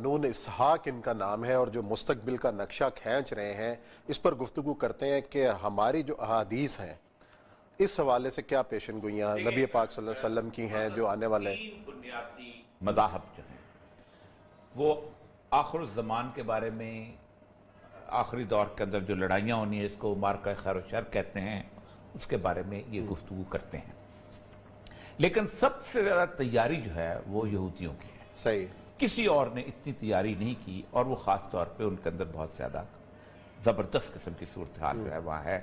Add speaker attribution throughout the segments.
Speaker 1: نون اسحاق ان کا نام ہے اور جو مستقبل کا نقشہ کھینچ رہے ہیں اس پر گفتگو کرتے ہیں کہ ہماری جو احادیث ہیں اس حوالے سے کیا پیشن گوئیاں نبی پاک صلی اللہ علیہ وسلم کی ہیں جو آنے والے؟
Speaker 2: بنیادی مذاہب جو ہیں وہ آخر الزمان کے بارے میں آخری دور کے اندر جو لڑائیاں ہونی ہیں اس کو مارکہ خیر و شر کہتے ہیں اس کے بارے میں یہ گفتگو کرتے ہیں۔ لیکن سب سے زیادہ تیاری جو ہے وہ یہودیوں کی ہے۔
Speaker 1: صحیح۔
Speaker 2: کسی اور نے اتنی تیاری نہیں کی اور وہ خاص طور پہ ان کے اندر بہت زیادہ زبردست قسم کی صورتحال جو ہے وہاں ہے۔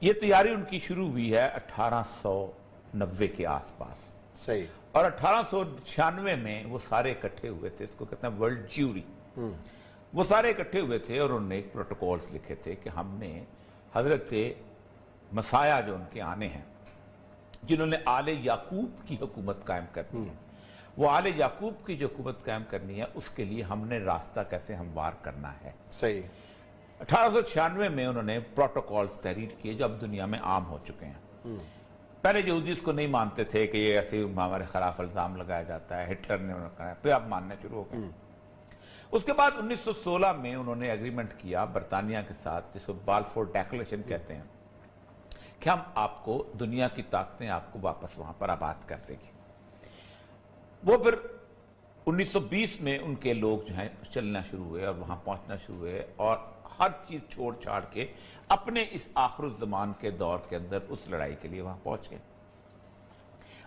Speaker 2: یہ تیاری ان کی شروع ہوئی ہے اٹھارہ سو نوے کے آس پاس۔
Speaker 1: صحیح۔
Speaker 2: اور اٹھارہ سو چھیانوے میں وہ سارے اکٹھے ہوئے تھے اس کو کہتے ہیں ورلڈ جیوری۔ وہ سارے اکٹھے ہوئے تھے اور انہوں نے ایک پروٹوکولز لکھے تھے کہ ہم نے حضرت مسایہ جو ان کے آنے ہیں جنہوں نے آل یعقوب کی حکومت قائم کرنی ہے۔ وہ آل یعقوب کی جو حکومت قائم کرنی ہے اس کے لیے ہم نے راستہ کیسے ہموار کرنا ہے۔
Speaker 1: صحیح۔
Speaker 2: اٹھارہ سو چھیانوے میں انہوں نے پروٹوکولز تحریر کیے جو اب دنیا میں عام ہو چکے ہیں۔ پہلے یہودی اس کو نہیں مانتے تھے کہ یہ ایسے ہمارے خلاف الزام لگایا جاتا ہے ہٹلر نے کہا پھر اب ماننے شروع ہو گئے۔ اس کے بعد انیس سو سولہ میں انہوں نے اگریمنٹ کیا برطانیہ کے ساتھ جس کو بالفور ڈیکلیشن کہتے ہیں کہ ہم آپ کو دنیا کی طاقتیں آپ کو واپس وہاں پر آباد کر دے گی وہ پھر انیس سو بیس میں ان کے لوگ جو ہیں چلنا شروع ہوئے اور وہاں پہنچنا شروع ہوئے اور ہر چیز چھوڑ چھاڑ کے اپنے اس آخر الزمان کے دور کے اندر اس لڑائی کے لیے وہاں پہنچ گئے۔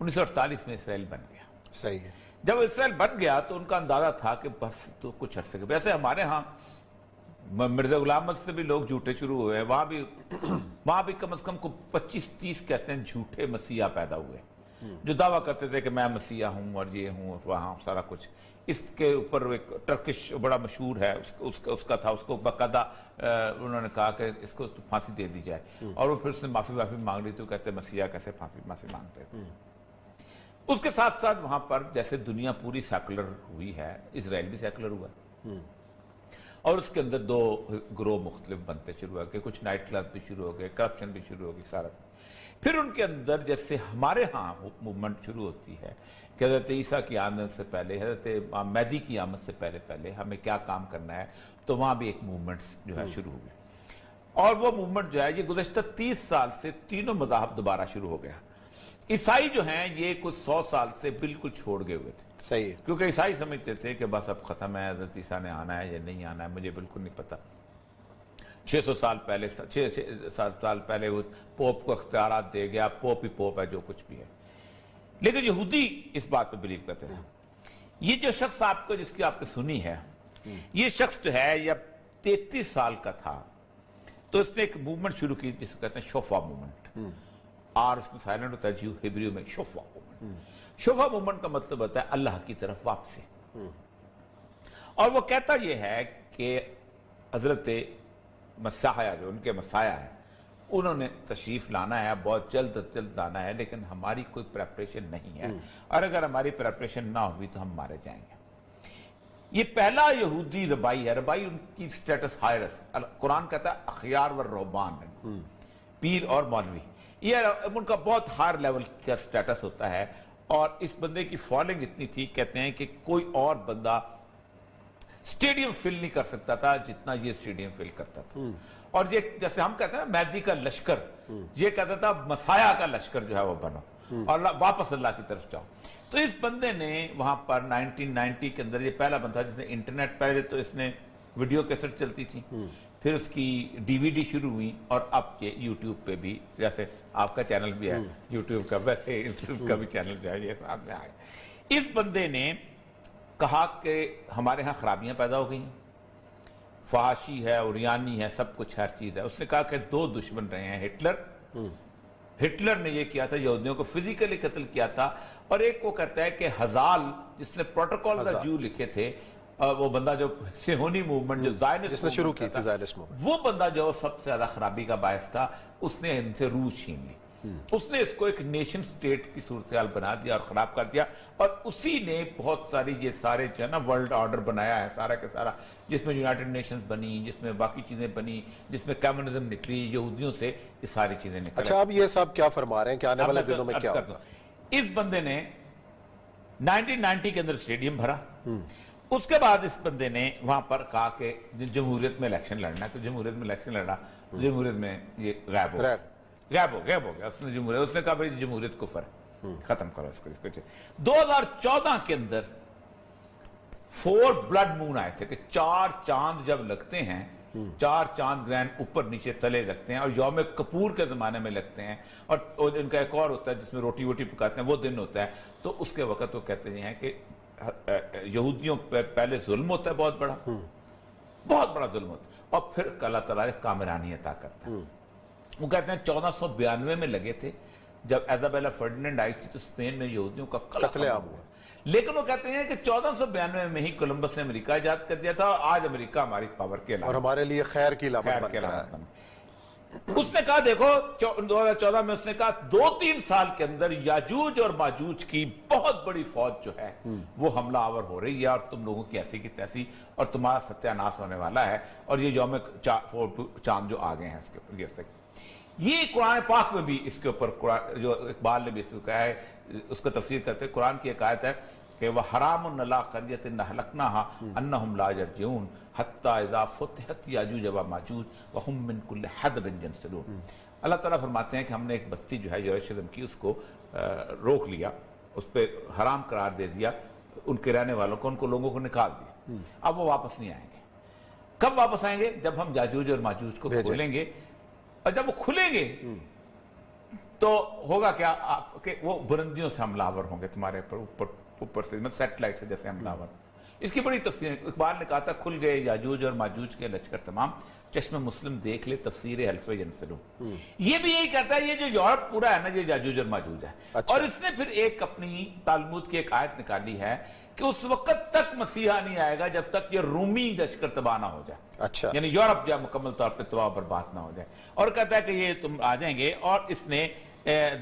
Speaker 2: انیس سو اڑتالیس میں اسرائیل بن گیا۔
Speaker 1: صحیح ہے۔
Speaker 2: جب اسرائیل بن گیا تو ان کا اندازہ تھا کہ بس تو کچھ عرصے کے ویسے ہمارے ہاں مرزا غلامت سے بھی لوگ جھوٹے شروع ہوئے ہیں وہاں بھی وہاں بھی کم از کم کو پچیس تیس کہتے ہیں جھوٹے مسیحا پیدا ہوئے۔ جو دعویٰ کرتے تھے کہ میں مسیحا ہوں اور یہ ہوں اور وہاں سارا کچھ۔ اس کے اوپر ایک ٹرکش بڑا مشہور ہے اس کا, اس کا, تھا اس کو باقاعدہ انہوں نے کہا کہ اس کو پھانسی دے دی جائے۔ اور وہ پھر اس نے معافی معافی مانگ لی تو کہتے ہیں مسیحا کیسے پھانسی معافی مانگتے تھے اس کے ساتھ ساتھ وہاں پر جیسے دنیا پوری سیکولر ہوئی ہے اسرائیل بھی سیکولر ہوا۔ اور اس کے اندر دو گروہ مختلف بنتے شروع ہو گئے کچھ نائٹ کلب بھی شروع ہو گئے کرپشن بھی شروع ہو گئی سارا۔ پھر ان کے اندر جیسے ہمارے ہاں موومنٹ شروع ہوتی ہے کہ حضرت عیسیٰ کی آمد سے پہلے حضرت مہدی کی آمد سے پہلے پہلے ہمیں کیا کام کرنا ہے تو وہاں بھی ایک موومنٹ جو ہے شروع ہو گئی اور وہ موومنٹ جو ہے یہ گزشتہ تیس سال سے تینوں مذاہب دوبارہ شروع ہو گیا۔ عیسائی جو ہیں یہ کچھ سو سال سے بالکل چھوڑ گئے ہوئے تھے۔
Speaker 1: صحیح۔
Speaker 2: کیونکہ عیسائی سمجھتے تھے کہ بس اب ختم ہے حضرت عیسیٰ نے آنا ہے یا نہیں آنا ہے مجھے بالکل نہیں پتا چھ سو سال پہلے، چھ سات سال پہلے وہ پوپ کو اختیارات دے گیا، پوپ ہی پوپ ہے، جو کچھ بھی ہے۔ لیکن یہودی اس بات پہ بلیو کرتے ہیں یہ جو شخص آپ کو، جس کی آپ نے سنی ہے، یہ شخص جو ہے، یہ تینتیس سال کا تھا۔ تو اس نے ایک موومنٹ شروع کی جس کو کہتے ہیں شوفا موومنٹ آر اس میں سائلنٹ ہوتا ہے جیو ہبریو میں شوفا موومنٹ شوفا موومنٹ کا مطلب ہوتا ہے اللہ کی طرف واپسی۔ اور وہ کہتا یہ ہے کہ حضرت مسیحہ جو ان کے مسایہ ہے انہوں نے تشریف لانا ہے بہت جلد از جلد لانا ہے لیکن ہماری کوئی پریپریشن نہیں ہے۔ اور اگر ہماری پریپریشن نہ ہوئی تو ہم مارے جائیں گے۔ یہ پہلا یہودی ربائی ہے۔ ربائی ان کی سٹیٹس ہائرس قرآن کہتا ہے اخیار و روبان پیر اور مولوی۔ یہ ان کا بہت ہائر لیول کا سٹیٹس ہوتا ہے۔ اور اس بندے کی فالنگ اتنی تھی کہتے ہیں کہ کوئی اور بندہ سٹیڈیم فل نہیں کر سکتا تھا جتنا یہ سٹیڈیم فل کرتا تھا۔ اور یہ جیسے ہم کہتے ہیں مہدی کا لشکر یہ کہتا تھا مسایہ کا لشکر جو ہے وہ بنو۔ اور واپس اللہ کی طرف جاؤ۔ تو اس بندے نے وہاں پر نائنٹین نائنٹی کے اندر یہ پہلا بندہ جس نے انٹرنیٹ پہلے تو اس نے ویڈیو کیسٹ چلتی تھی۔ پھر اس کی ڈی وی ڈی شروع ہوئی اور اب یہ یوٹیوب پہ بھی جیسے آپ کا چینل بھی ہے۔ یوٹیوب کا ویسے یوٹیوب کا بھی چینل جو ہے یہ ساتھ میں آئے اس بندے نے کہا کہ ہمارے ہاں خرابیاں پیدا ہو گئی ہیں۔ فحاشی ہے اوریانی ہے سب کچھ ہر چیز ہے۔ اس نے کہا کہ دو دشمن رہے ہیں ہٹلر۔ ہٹلر نے یہ کیا تھا یہودیوں کو فزیکلی قتل کیا تھا۔ اور ایک کو کہتا ہے کہ ہزال جس نے پروٹوکول کا جو لکھے تھے وہ بندہ جو سیہونی موومنٹ جو زائنس
Speaker 1: جس نے شروع کی تھی زائنس موومنٹ
Speaker 2: وہ بندہ جو سب سے زیادہ خرابی کا باعث تھا اس نے ان سے روح چھین لی۔ اس نے اس کو ایک نیشن سٹیٹ کی صورتحال بنا دیا اور خراب کر دیا اور اسی نے بہت ساری یہ سارے جو ہے نا ورلڈ آرڈر بنایا ہے سارا کے سارا جس میں یونائٹڈ نیشنز بنی جس میں باقی چیزیں بنی جس میں کمیونزم نکلی یہودیوں سے یہ ساری چیزیں نکلی۔
Speaker 1: اچھا اب یہ صاحب کیا فرما رہے ہیں؟ کہ آنے والے دنوں میں کیا ہوگا
Speaker 2: اس بندے نے نائنٹین نائنٹی کے اندر سٹیڈیم بھرا۔ اس کے بعد اس بندے نے وہاں پر کہا کہ جمہوریت میں الیکشن لڑنا ہے تو جمہوریت میں الیکشن لڑا جمہوریت میں یہ غائب ہو
Speaker 1: غائب
Speaker 2: غائب ہو غائب ہو گیا اس نے جمہوریت اس نے کہا بھائی جمہوریت کو فر ختم کرو اس کو اس کو دو ہزار چودہ کے اندر فور بلڈ مون آئے تھے کہ چار چاند جب لگتے ہیں چار چاند گرین اوپر نیچے تلے لگتے ہیں اور یوم کپور کے زمانے میں لگتے ہیں اور ان کا ایک اور ہوتا ہے جس میں روٹی ووٹی پکاتے ہیں وہ دن ہوتا ہے تو اس کے وقت وہ کہتے ہیں کہ یہودیوں پہ پہلے ظلم ہوتا ہے بہت بڑا بہت بڑا ظلم ہوتا ہے اور پھر اللہ تعالیٰ کامرانی عطا کرتا ہے وہ کہتے ہیں چودہ سو بیانوے میں لگے تھے جب ایزابیلا فرڈینڈ آئی تھی تو اسپین میں یہودیوں کا
Speaker 1: قتل عام ہوا۔
Speaker 2: لیکن وہ کہتے ہیں کہ چودہ سو بیانوے میں ہی کولمبس نے امریکہ ایجاد کر دیا تھا اور آج امریکہ ہماری پاور کے
Speaker 1: اور ہمارے لیے خیر کی علامت بن رہا ہے
Speaker 2: اس نے کہا دیکھو دو ہزار چودہ میں اس نے کہا دو تین سال کے اندر یاجوج اور ماجوج کی بہت بڑی فوج جو ہے وہ حملہ آور ہو رہی ہے اور تم لوگوں کی ایسی کی تیسی اور تمہارا ستیہ ناس ہونے والا ہے۔ اور یہ یوم چاند جو آ گئے ہیں اس کے اوپر یہ قرآن پاک میں بھی اس کے اوپر جو اقبال نے بھی اس کو کہا ہے اس کو تفسیر کرتے قرآن کی ایک آیت ہے کہ وہ حرام النلا قریت نحلقناها انہم لا جرجعون حتی اذا فتحت یاجوج و ماجوج وهم من کل حدب جنسلون اللہ تعالیٰ فرماتے ہیں کہ ہم نے ایک بستی جو ہے یروشلم کی اس کو روک لیا اس پہ حرام قرار دے دیا ان کے رہنے والوں کو ان کو لوگوں کو نکال دیا۔ اب وہ واپس نہیں آئیں گے۔ کب واپس آئیں گے؟ جب ہم جاجوج اور ماجوج کو کھولیں گے۔ اور جب وہ کھلیں گے تو ہوگا کیا؟ کہ وہ برندیوں سے حملہ آور ہوں گے تمہارے اوپر اوپر سے مطلب سیٹلائٹ سے جیسے حملہ آور۔ اس کی بڑی تفسیر اقبال نے کہا تھا کھل گئے یاجوج اور ماجوج کے لشکر تمام۔ چشم مسلم دیکھ لے تفسیر حلف جنسلو یہ بھی یہی کہتا ہے یہ جو یورپ پورا ہے نا یہ یاجوج اور ماجوج ہے۔ اچھا۔ اور اس نے پھر ایک اپنی تعلمود کی ایک آیت نکالی ہے۔ کہ اس وقت تک مسیحا نہیں آئے گا جب تک یہ رومی لشکر تباہ نہ ہو جائے۔
Speaker 1: اچھا۔
Speaker 2: یعنی یورپ جب مکمل طور پہ تباہ برباد نہ ہو جائے۔ اور کہتا ہے کہ یہ تم آ جائیں گے اور اس نے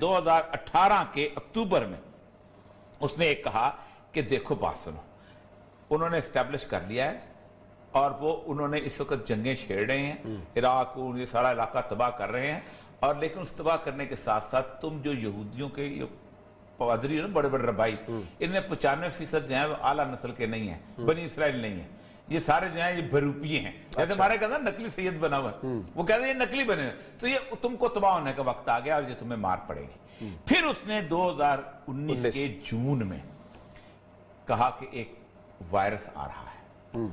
Speaker 2: دو ہزار اٹھارہ کے اکتوبر میں اس نے ایک کہا کہ دیکھو بات سنو۔ انہوں نے اسٹیبلش کر لیا ہے اور وہ انہوں نے اس وقت جنگیں چھیڑ رہے ہیں عراق یہ سارا علاقہ تباہ کر رہے ہیں۔ اور لیکن اس تباہ کرنے کے ساتھ ساتھ تم جو یہودیوں کے پادری بڑے بڑے ربائی۔ ان میں پچانوے فیصد جو ہیں وہ اعلیٰ نسل کے نہیں ہیں بنی اسرائیل نہیں ہیں۔ یہ سارے جو ہیں یہ بروپیے ہیں۔ جیسے اچھا۔ ہمارے کہتے ہیں نقلی سید بنا ہوا۔ وہ کہتے ہیں یہ نقلی بنے تو یہ تم کو تباہ ہونے کا وقت آ گیا اور یہ تمہیں مار پڑے گی۔ پھر اس نے دو ہزار انیس کے جون میں کہا کہ ایک وائرس آ رہا ہے۔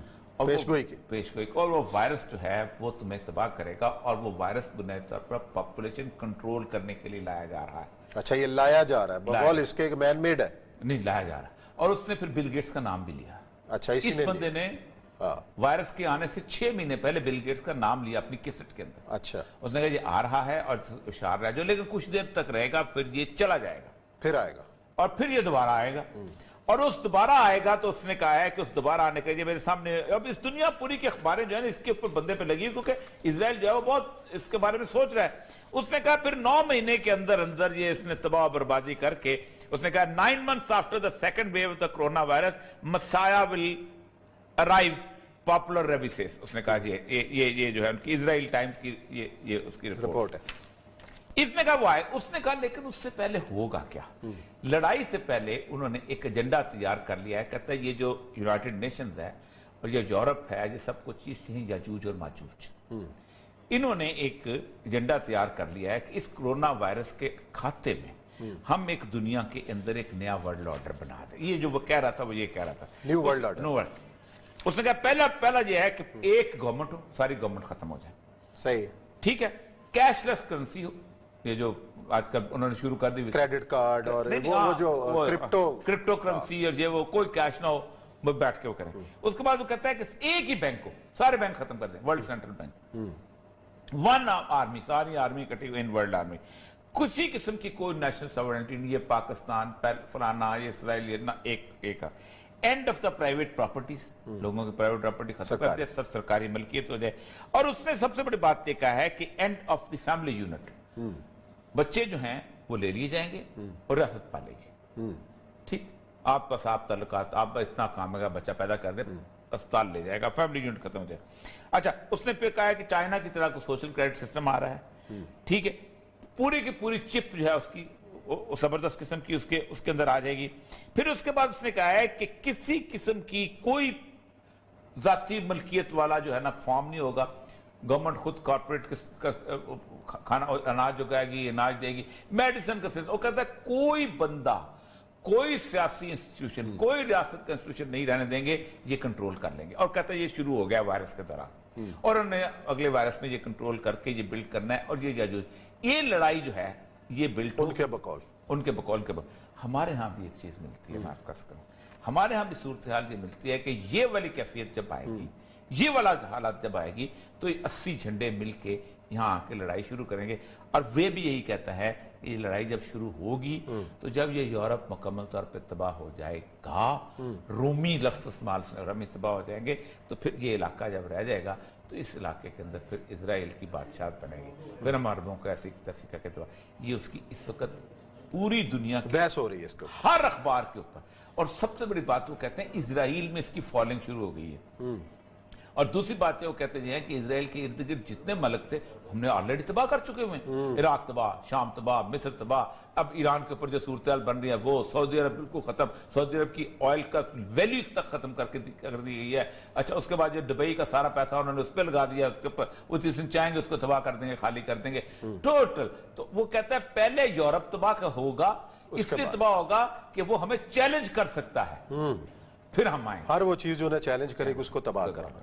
Speaker 1: پیشگوئی کی۔
Speaker 2: پیشگوئی اور وہ وائرس جو ہے وہ تمہیں تباہ کرے گا اور وہ وائرس بنیادی طور پر پاپولیشن کنٹرول کرنے کے لیے لایا جا رہا ہے۔
Speaker 1: اچھا یہ لایا جا رہا ہے بقول اس کے مین میڈ ہے۔
Speaker 2: نہیں لایا جا رہا ہے۔ اور اس نے پھر بل گیٹس کا نام بھی لیا۔
Speaker 1: اچھا
Speaker 2: اس بندے نے ہاں۔ وائرس کے آنے سے چھ مہینے پہلے بل گیٹس کا نام لیا اپنی کسٹ کے اندر۔
Speaker 1: اچھا۔
Speaker 2: اس نے کہا یہ آ رہا ہے اور اشار رہا ہے جو لیکن کچھ دیر تک رہے گا پھر یہ چلا جائے گا۔
Speaker 1: پھر آئے گا۔
Speaker 2: اور پھر یہ دوبارہ آئے گا۔ اور اس دوبارہ آئے گا تو اس نے کہا ہے کہ اس دوبارہ آنے کے لیے میرے سامنے اب اس دنیا پوری کی اخباریں جو ہے نا، اس کے اوپر بندے پہ لگی کیونکہ اسرائیل جو ہے وہ بہت اس کے بارے میں سوچ رہا ہے۔ اس نے کہا پھر نو مہینے کے اندر اندر یہ اس نے تباہ بربادی کر کے، اس نے کہا nine months after the second wave of the corona virus, Messiah will arrive popular ریبیسیس اس نے کہا یہ جو ہے ان کی اسرائیل ٹائمز کی، یہ اس کی رپورٹ ہے۔ اس نے کہا وہ آئے۔ اس نے کہا لیکن اس سے پہلے ہوگا کیا؟ لڑائی سے پہلے انہوں نے ایک ایجنڈا تیار کر لیا ہے۔ کہتا ہے یہ جو یونائٹڈ نیشنز ہے اور یہ یورپ ہے یہ سب کچھ چیز ہیں یاجوج اور ماجوج۔ انہوں نے ایک ایجنڈا تیار کر لیا ہے کہ اس کرونا وائرس کے کھاتے میں ہم ایک دنیا کے اندر ایک نیا ورلڈ آرڈر بنا دیں۔ یہ جو وہ کہہ رہا تھا وہ یہ کہہ رہا تھا۔
Speaker 1: نیو ورلڈ آرڈر
Speaker 2: اس نے کہا پہلا پہلا یہ ہے کہ ایک گورنمنٹ ہو ساری گورنمنٹ ختم ہو جائے۔
Speaker 1: صحیح۔
Speaker 2: ٹھیک ہے کیش لیس کرنسی ہو۔ یہ جو آج کل انہوں نے شروع کر دی
Speaker 1: کریڈٹ کارڈ اور وہ جو کرپٹو
Speaker 2: کرپٹو کرنسی اور یہ وہ کوئی کیش نہ ہو وہ بیٹھ کے وہ کریں۔ اس کے بعد وہ کہتا ہے کہ ایک ہی بینک کو سارے بینک ختم کر دیں world central bank one army ساری آرمی کٹی ہوئی ان ورلڈ آرمی کسی قسم کی کوئی نیشنل سورنٹی نہیں یہ پاکستان فلانا یہ اسرائیل یہ ایک ایک۔ End of the private properties لوگوں کی پرائیویٹ پراپرٹی ختم کر دیا سب سرکاری ملکیت ہو جائے۔ اور اس نے سب سے بڑی بات یہ کہا ہے کہ end of the family unit بچے جو ہیں وہ لے لیے جائیں گے اور ریاست پالے گی۔ ٹھیک۔ آپ کا صاحب تعلقات آپ اتنا کام ہے بچہ پیدا کر دے اسپتال لے جائے گا فیملی یونٹ ختم ہو جائے۔ اچھا اس نے پھر کہا ہے کہ چائنا کی طرح کو سوشل کریڈٹ سسٹم آ رہا ہے۔ ٹھیک ہے۔ پوری کی پوری چپ جو ہے اس کی زبردست قسم کی اس کے اس کے اندر آ جائے گی۔ پھر اس کے بعد اس نے کہا ہے کہ کسی قسم کی کوئی ذاتی ملکیت والا جو ہے نا فارم نہیں ہوگا۔ گورنمنٹ خود کارپوریٹ کھانا اناج اگائے گی اناج دے گی میڈیسن کا سسٹم وہ کہتا ہے کوئی بندہ کوئی سیاسی انسٹیٹیوشن کوئی ریاست کا انسٹیٹیوشن نہیں رہنے دیں گے یہ کنٹرول کر لیں گے۔ اور کہتا ہے یہ شروع ہو گیا وائرس کے دوران اور انہوں نے اگلے وائرس میں یہ کنٹرول کر کے یہ بلڈ کرنا ہے اور یہ جاجوز یہ لڑائی جو ہے یہ بلڈ
Speaker 1: ان کے بقول۔
Speaker 2: ان کے بقول کے بقول۔ ہمارے ہاں بھی ایک چیز ملتی ہے میں آپ کرس کروں۔ ہمارے ہاں بھی صورتحال یہ ملتی ہے کہ یہ والی کیفیت جب آئے گی یہ والا حالات جب آئے گی تو یہ اسی جھنڈے مل کے یہاں آ کے لڑائی شروع کریں گے اور وہ بھی یہی کہتا ہے یہ لڑائی جب شروع ہوگی تو جب یہ یورپ مکمل طور پہ تباہ ہو جائے گا رومی لفظ استعمال رومی تباہ ہو جائیں گے تو پھر یہ علاقہ جب رہ جائے گا تو اس علاقے کے اندر پھر اسرائیل کی بادشاہ بنے گی۔ پھر ہم عربوں کو ایسی کا کہتے یہ اس کی اس وقت پوری دنیا کی
Speaker 1: بحث ہو رہی ہے اس کو۔
Speaker 2: ہر اخبار کے اوپر۔ اور سب سے بڑی بات وہ کہتے ہیں اسرائیل میں اس کی فالنگ شروع ہو گئی ہے۔ اور دوسری بات یہ وہ کہتے ہیں کہ اسرائیل کے ارد گرد جتنے ملک تھے ہم نے آلریڈی تباہ کر چکے ہوئے ہیں۔ عراق تباہ شام تباہ مصر تباہ۔ اب ایران کے اوپر جو صورتحال بن رہی ہے وہ سعودی عرب بالکل ختم۔ سعودی عرب کی آئل کا ویلیو تک ختم کر کے کر دی گئی ہے۔ اچھا اس کے بعد جو دبئی کا سارا پیسہ انہوں نے اس پہ لگا دیا اس کے اوپر وہ جس دن چاہیں گے اس کو تباہ کر دیں گے خالی کر دیں گے۔ ٹوٹل تو وہ کہتا ہے پہلے یورپ تباہ کا ہوگا اس لیے تباہ ہوگا کہ وہ ہمیں چیلنج کر سکتا ہے۔ پھر ہم آئیں۔
Speaker 1: ہر وہ چیز جو انہیں چیلنج کرے گی اس کو تباہ کرنا